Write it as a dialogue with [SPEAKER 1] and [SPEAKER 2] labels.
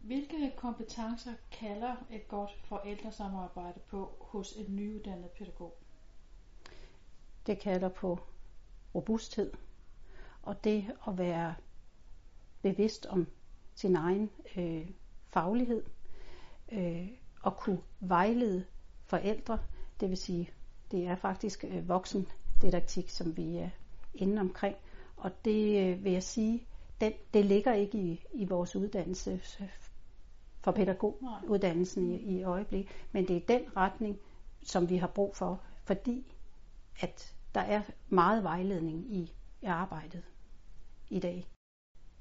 [SPEAKER 1] Hvilke kompetencer kalder et godt forældresamarbejde på hos en nyuddannet pædagog?
[SPEAKER 2] Det kalder på robusthed og det at være bevidst om sin egen øh, faglighed øh, og kunne vejlede forældre, det vil sige, det er faktisk øh, voksendidaktik, som vi er inde omkring, og det øh, vil jeg sige, den, det ligger ikke i, i vores uddannelse øh, for pædagoguddannelsen i, i øjeblik, men det er den retning, som vi har brug for, fordi at der er meget vejledning i, i arbejdet i dag.